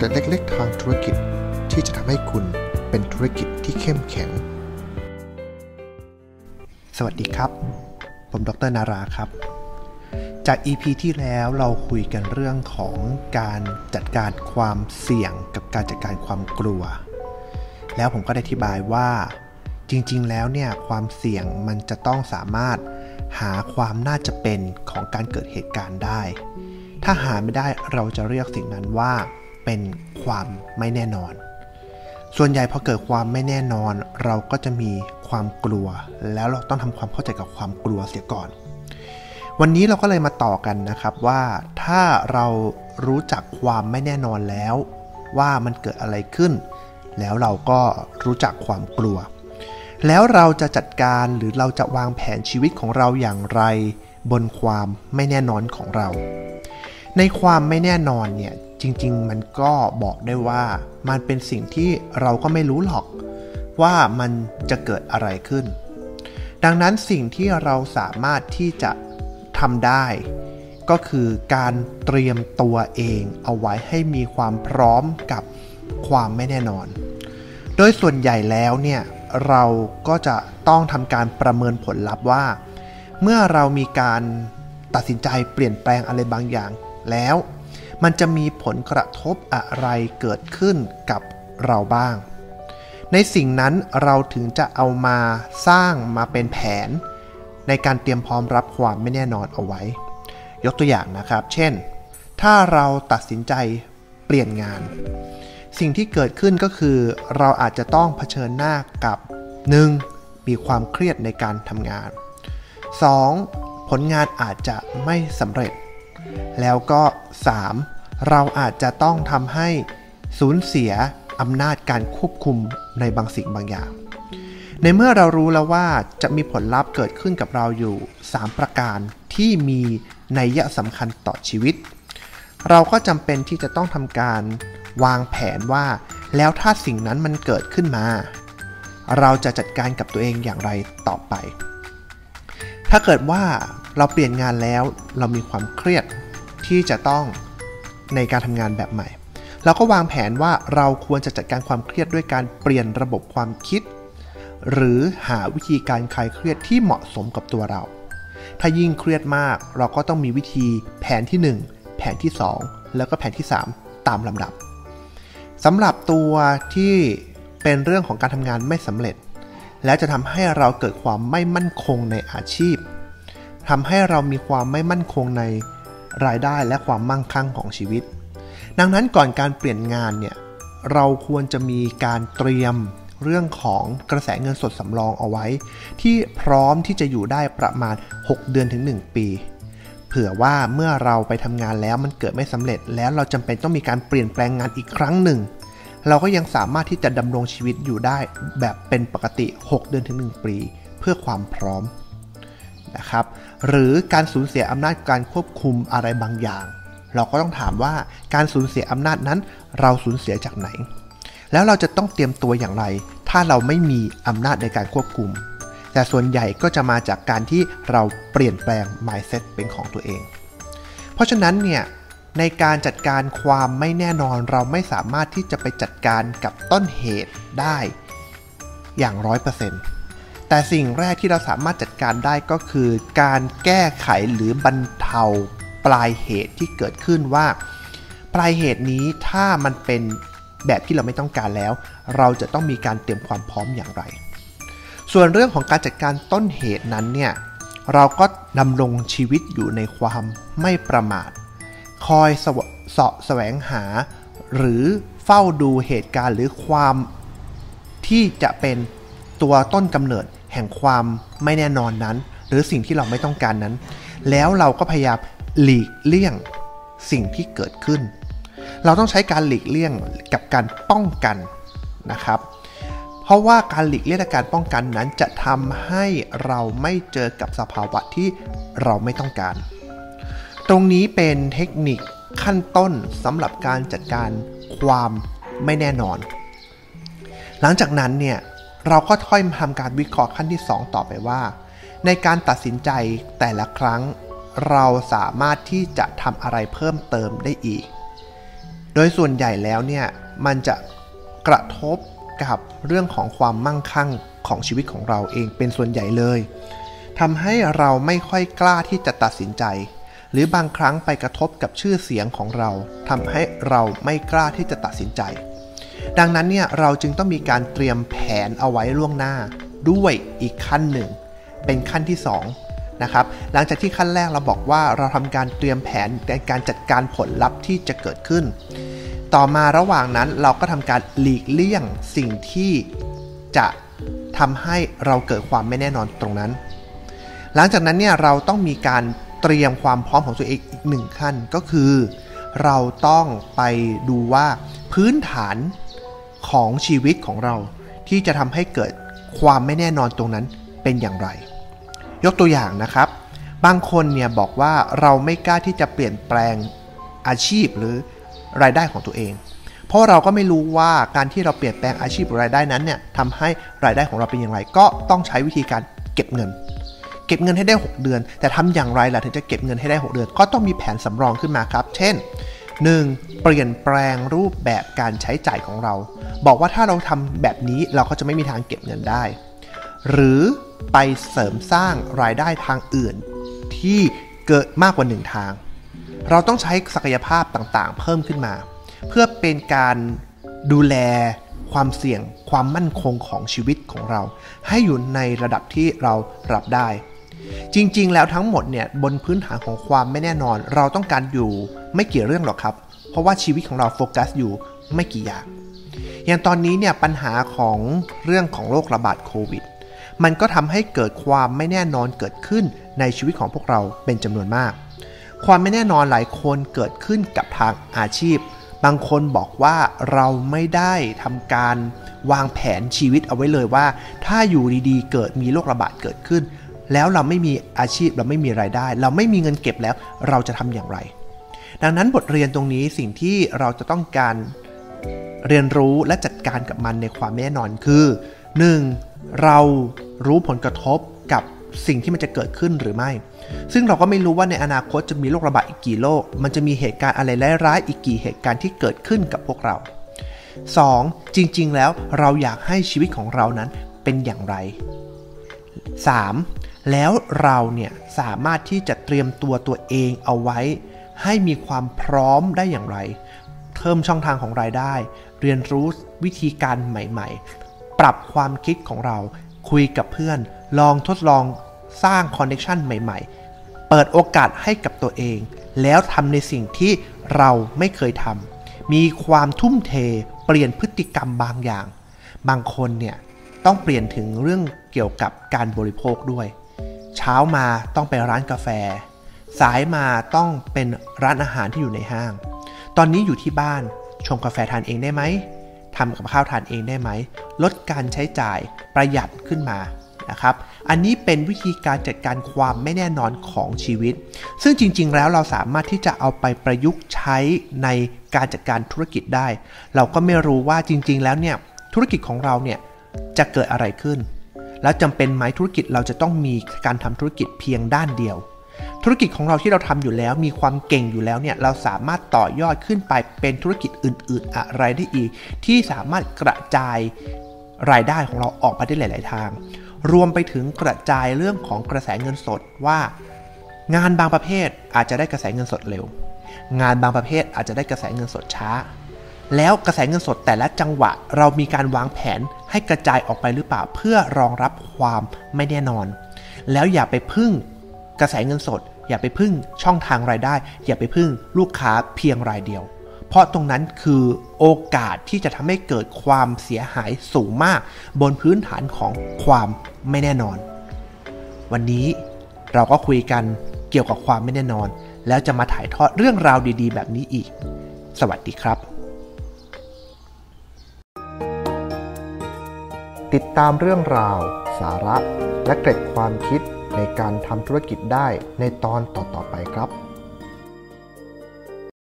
เด็ดเล็กๆทางธุรกิจที่จะทำให้คุณเป็นธุรกิจที่เข้มแข็ง สวัสดีครับ ผมดรนาราครับ จาก EP ที่แล้วเราคุยกันเรื่องของการจัดการความเสี่ยงกับการจัดการความกลัว แล้วผมก็ได้อธิบายว่า จริง ๆ แล้วเนี่ยความเสี่ยงมันจะต้องสามารถหาความน่าจะเป็นของการเกิดเหตุการณ์ได้ ถ้าหาไม่ได้เราจะเรียกสิ่งนั้นว่า เป็นความไม่แน่นอน ส่วนใหญ่พอเกิดความไม่แน่นอน เราก็จะมีความกลัว แล้วเราต้องทำความเข้าใจกับความกลัวเสียก่อน วันนี้เราก็เลยมาต่อกันนะครับว่าถ้าเรารู้จักความไม่แน่นอนแล้ว ว่ามันเกิดอะไรขึ้น แล้วเราก็รู้จักความกลัว แล้วเราจะจัดการหรือเราจะวางแผนชีวิตของเราอย่างไร บนความไม่แน่นอนของเราในความไม่แน่นอนเนี่ย จริง ๆ มันก็บอกได้ว่ามันเป็นสิ่งที่เราก็ไม่รู้หรอก ว่ามันจะเกิดอะไรขึ้น ดังนั้นสิ่งที่เราสามารถที่จะทำได้ ก็คือการเตรียมตัวเองเอาไว้ให้มีความพร้อมกับความไม่แน่นอน โดยส่วนใหญ่แล้วเนี่ยเราก็จะต้องทำการประเมินผลลัพธ์ว่า เมื่อเรามีการตัดสินใจเปลี่ยนแปลงอะไรบางอย่างแล้ว มันจะมีผลกระทบอะไรเกิดขึ้นกับเราบ้าง ในสิ่งนั้นเราถึงจะเอามาสร้างมาเป็นแผน ในการเตรียมพร้อมรับความไม่แน่นอนเอาไว้ ยกตัวอย่างนะครับ เช่น ถ้าเราตัดสินใจเปลี่ยนงาน สิ่งที่เกิดขึ้นก็คือ เราอาจจะต้องเผชิญหน้ากับ 1. มีความเครียดในการทำงาน 2. ผลงานอาจจะไม่สำเร็จ แล้วก็ 3. เราอาจจะต้องทำให้สูญเสียอำนาจการควบคุมในบางสิ่งบางอย่าง ในเมื่อเรารู้แล้วว่าจะมีผลลัพธ์เกิดขึ้นกับเราอยู่ 3 ประการที่มีนัยยะสำคัญต่อชีวิต เราก็จำเป็นที่จะต้องทำการวางแผนว่า แล้วถ้าสิ่งนั้นมันเกิดขึ้นมา เราจะจัดการกับตัวเองอย่างไรต่อไป ถ้าเกิดว่า เราเปลี่ยนงานแล้วเรามีความเครียดที่จะต้องในการทำงานแบบใหม่ เราก็วางแผนว่าเราควรจะจัดการความเครียดด้วยการเปลี่ยนระบบความคิด หรือหาวิธีการคลายเครียดที่เหมาะสมกับตัวเรา ถ้ายิ่งเครียดมากเราก็ต้องมีวิธีแผนที่ 1 แผนที่ 2 แล้วก็แผนที่ 3 ตามลำดับสำหรับตัวที่เป็นเรื่องของการทำงานไม่สำเร็จ และจะทำให้เราเกิดความไม่มั่นคงในอาชีพ ทำให้เรามีความไม่มั่นคงในรายได้และความมั่งคั่งของชีวิต ดังนั้นก่อนการเปลี่ยนงานเนี่ยเราควรจะมีการเตรียมเรื่องของกระแสเงินสดสำรองเอาไว้ ที่พร้อมที่จะอยู่ได้ประมาณ 6 เดือนถึง 1 ปี เผื่อว่าเมื่อเราไปทำงานแล้วมันเกิดไม่สำเร็จ แล้วเราจำเป็นต้องมีการเปลี่ยนแปลงงานอีกครั้งหนึ่ง เราก็ยังสามารถที่จะดำรงชีวิตอยู่ได้แบบเป็นปกติ 6 เดือนถึง 1 ปี เพื่อความพร้อม นะครับ หรือการสูญเสียอำนาจการควบคุมอะไรบางอย่าง เราก็ต้องถามว่าการสูญเสียอำนาจนั้น เราสูญเสียจากไหน แล้วเราจะต้องเตรียมตัวอย่างไร ถ้าเราไม่มีอำนาจในการควบคุม แต่ส่วนใหญ่ก็จะมาจากการที่เราเปลี่ยนแปลง mindset เป็นของตัวเอง เพราะฉะนั้นเนี่ยในการจัดการความไม่แน่นอนเราไม่สามารถที่จะไปจัดการกับต้นเหตุได้อย่างร้อยเปอร์เซ็นต์ แต่สิ่งแรกที่เราสามารถจัดการได้ก็คือ การแก้ไขหรือบรรเทาปลายเหตุที่เกิดขึ้นว่า ปลายเหตุนี้ถ้ามันเป็นแบบที่เราไม่ต้องการแล้ว เราจะต้องมีการเตรียมความพร้อมอย่างไร ส่วนเรื่องของการจัดการต้นเหตุนั้นเนี่ยเราก็ดำรงชีวิตอยู่ในความไม่ประมาท คอยสเสาะแสวงหา หรือเฝ้าดูเหตุการณ์หรือความที่จะเป็นตัวต้นกำเนิด ห่งความไม่แน่นอนนั้น หรือสิ่งที่เราไม่ต้องการนั้น แล้วเราก็พยายามหลีกเลี่ยงสิ่งที่เกิดขึ้น เราต้องใช้การหลีกเลี่ยงกับการป้องกันนะครับ เพราะว่าการหลีกเลี่ยงและการป้องกันนั้นจะทำให้เราไม่เจอกับสภาวะที่เราไม่ต้องการ ตรงนี้เป็นเทคนิคขั้นต้นสำหรับการจัดการความไม่แน่นอน หลังจากนั้นเนี่ย เราก็ค่อยทำการวิเคราะห์ขั้นที่ 2 ต่อไปว่า ในการตัดสินใจแต่ละครั้ง เราสามารถที่จะทำอะไรเพิ่มเติมได้อีกโโดยส่วนใหญ่แล้วเนี่ยมันจะกระทบกับเรื่องของความมั่งคั่งของชีวิตของเราเองเป็นส่วนใหญ่เลยทำให้เราไม่ค่อยกล้าที่จะตัดสินใจ หรือบางครั้งไปกระทบกับชื่อเสียงของเราทำให้เราไม่กล้าที่จะตัดสินใจ ดังนั้นเนี่ยเราจึงต้องมีการเตรียมแผนเอาไว้ล่วงหน้าด้วยอีกขั้นหนึ่ง เป็นขั้นที่2นะครับหลังจากที่ขั้นแรกเราบอกว่าเราทำการเตรียมแผนในการจัดการผลลัพธ์ที่จะเกิดขึ้น ต่อมาระหว่างนั้นเราก็ทำการหลีกเลี่ยงสิ่งที่จะทำให้เราเกิดความไม่แน่นอนตรงนั้น หลังจากนั้นเนี่ยเราต้องมีการเตรียมความพร้อมของตัวเองอีกหนึ่งขั้นก็คือ เราต้องไปดูว่าพื้นฐาน ของชีวิตของเราที่จะทำให้เกิดความไม่แน่นอนตรงนั้นเป็นอย่างไร ยกตัวอย่างนะครับ บางคนเนี่ยบอกว่าเราไม่กล้าที่จะเปลี่ยนแปลงอาชีพหรือรายได้ของตัวเอง เพราะเราก็ไม่รู้ว่าการที่เราเปลี่ยนแปลงอาชีพหรือรายได้นั้นเนี่ยทำให้รายได้ของเราเป็นอย่างไร ก็ต้องใช้วิธีการเก็บเงิน เก็บเงินให้ได้ 6 เดือน แต่ทำอย่างไรล่ะถึงจะเก็บเงินให้ได้ 6 เดือน ก็ต้องมีแผนสำรองขึ้นมาครับ เช่น 1. เปลี่ยนแปลงรูปแบบการใช้จ่ายของเรา บอกว่าถ้าเราทำแบบนี้เราก็จะไม่มีทางเก็บเงินได้ หรือไปเสริมสร้างรายได้ทางอื่น ที่เกิดมากกว่าหนึ่งทาง เราต้องใช้ศักยภาพต่างๆ เพิ่มขึ้นมา เพื่อเป็นการดูแลความเสี่ยงความมั่นคงของชีวิตของเรา ให้อยู่ในระดับที่เรารับได้ จริง ๆ แล้วทั้งหมดเนี่ยบนพื้นฐานของความไม่แน่นอน เราต้องการอยู่ไม่กี่เรื่องหรอกครับ เพราะว่าชีวิตของเราโฟกัสอยู่ไม่กี่อย่าง อย่างตอนนี้เนี่ยปัญหาของเรื่องของโรคระบาดโควิด มันก็ทำให้เกิดความไม่แน่นอนเกิดขึ้นในชีวิตของพวกเราเป็นจำนวนมาก ความไม่แน่นอนหลายคนเกิดขึ้นกับทางอาชีพ บางคนบอกว่าเราไม่ได้ทำการวางแผนชีวิตเอาไว้เลยว่า ถ้าอยู่ดีๆ เกิดมีโรคระบาดเกิดขึ้น แล้วเราไม่มีอาชีพเราไม่มีไรายได้ เราไม่มีเงินเก็บแล้ว เราจะทำอย่างไร ดังนั้นบทเรียนตรงนี้สิ่งที่เราจะต้องการเรียนรู้และจัดการกับมันในความแน่นอนคือ 1. เรารู้ผลกระทบกับสิ่งที่มันจะเกิดขึ้นหรือไม่ ซึ่งเราก็ไม่รู้ว่าในอนาคตจะมีโรคระบาดอีกกี่โรค มันจะมีเหตุการณ์อะไรร้ายๆอีกกี่เหตุการณ์ที่เกิดขึ้นกับพวกเรา 2. จริงๆ แล้วเราอยากให้ชีวิตของเรานั้นเป็นอย่างไร 3. แล้วเราเนี่ยสามารถที่จะเตรียมตัวตัวเองเอาไว้ ให้มีความพร้อมได้อย่างไร เพิ่มช่องทางของรายได้ เรียนรู้วิธีการใหม่ๆ ปรับความคิดของเรา คุยกับเพื่อน ลองทดลองสร้างคอนเนคชันใหม่ๆ เปิดโอกาสให้กับตัวเอง แล้วทำในสิ่งที่เราไม่เคยทำ มีความทุ่มเท เปลี่ยนพฤติกรรมบางอย่าง บางคนเนี่ยต้องเปลี่ยนถึงเรื่องเกี่ยวกับการบริโภคด้วย เช้ามาต้องไปร้านกาแฟ สายมาต้องเป็นร้านอาหารที่อยู่ในห้าง ตอนนี้อยู่ที่บ้านชงกาแฟทานเองได้ไหมทำกับข้าวทานเองได้ไหม ลดการใช้จ่ายประหยัดขึ้นมานะครับ อันนี้เป็นวิธีการจัดการความไม่แน่นอนของชีวิต ซึ่งจริง ๆ แล้วเราสามารถที่จะเอาไปประยุกต์ใช้ในการจัดการธุรกิจได้ เราก็ไม่รู้ว่าจริง ๆ แล้วเนี่ยธุรกิจของเราเนี่ยจะเกิดอะไรขึ้น แล้วจำเป็นไหมธุรกิจเราจะต้องมีการทำธุรกิจเพียงด้านเดียว ธุรกิจของเราที่เราทำอยู่แล้ว มีความเก่งอยู่แล้วเนี่ยเราสามารถต่อยอดขึ้นไปเป็นธุรกิจอื่น ๆ อะไรได้อีก ที่สามารถกระจายรายได้ของเราออกไปได้หลาย ๆ ทาง รวมไปถึงกระจายเรื่องของกระแสเงินสดว่า งานบางประเภทอาจจะได้กระแสเงินสดเร็ว งานบางประเภทอาจจะได้กระแสเงินสดช้า แล้วกระแสเงินสดแต่ละจังหวะ เรามีการวางแผนให้กระจายออกไปหรือเปล่าเพื่อรองรับความไม่แน่นอน แล้วอย่าไปพึ่งกระแสเงินสด อย่าไปพึ่งช่องทางรายได้ อย่าไปพึ่งลูกค้าเพียงรายเดียว เพราะตรงนั้นคือโอกาสที่จะทำให้เกิดความเสียหายสูงมาก บนพื้นฐานของความไม่แน่นอน วันนี้เราก็คุยกันเกี่ยวกับความไม่แน่นอน แล้วจะมาถ่ายทอดเรื่องราวดี ๆ แบบนี้อีก สวัสดีครับ ติดตามเรื่องราว สาระ และเกร็ดความคิดในการทำธุรกิจได้ในตอนต่อๆไปครับ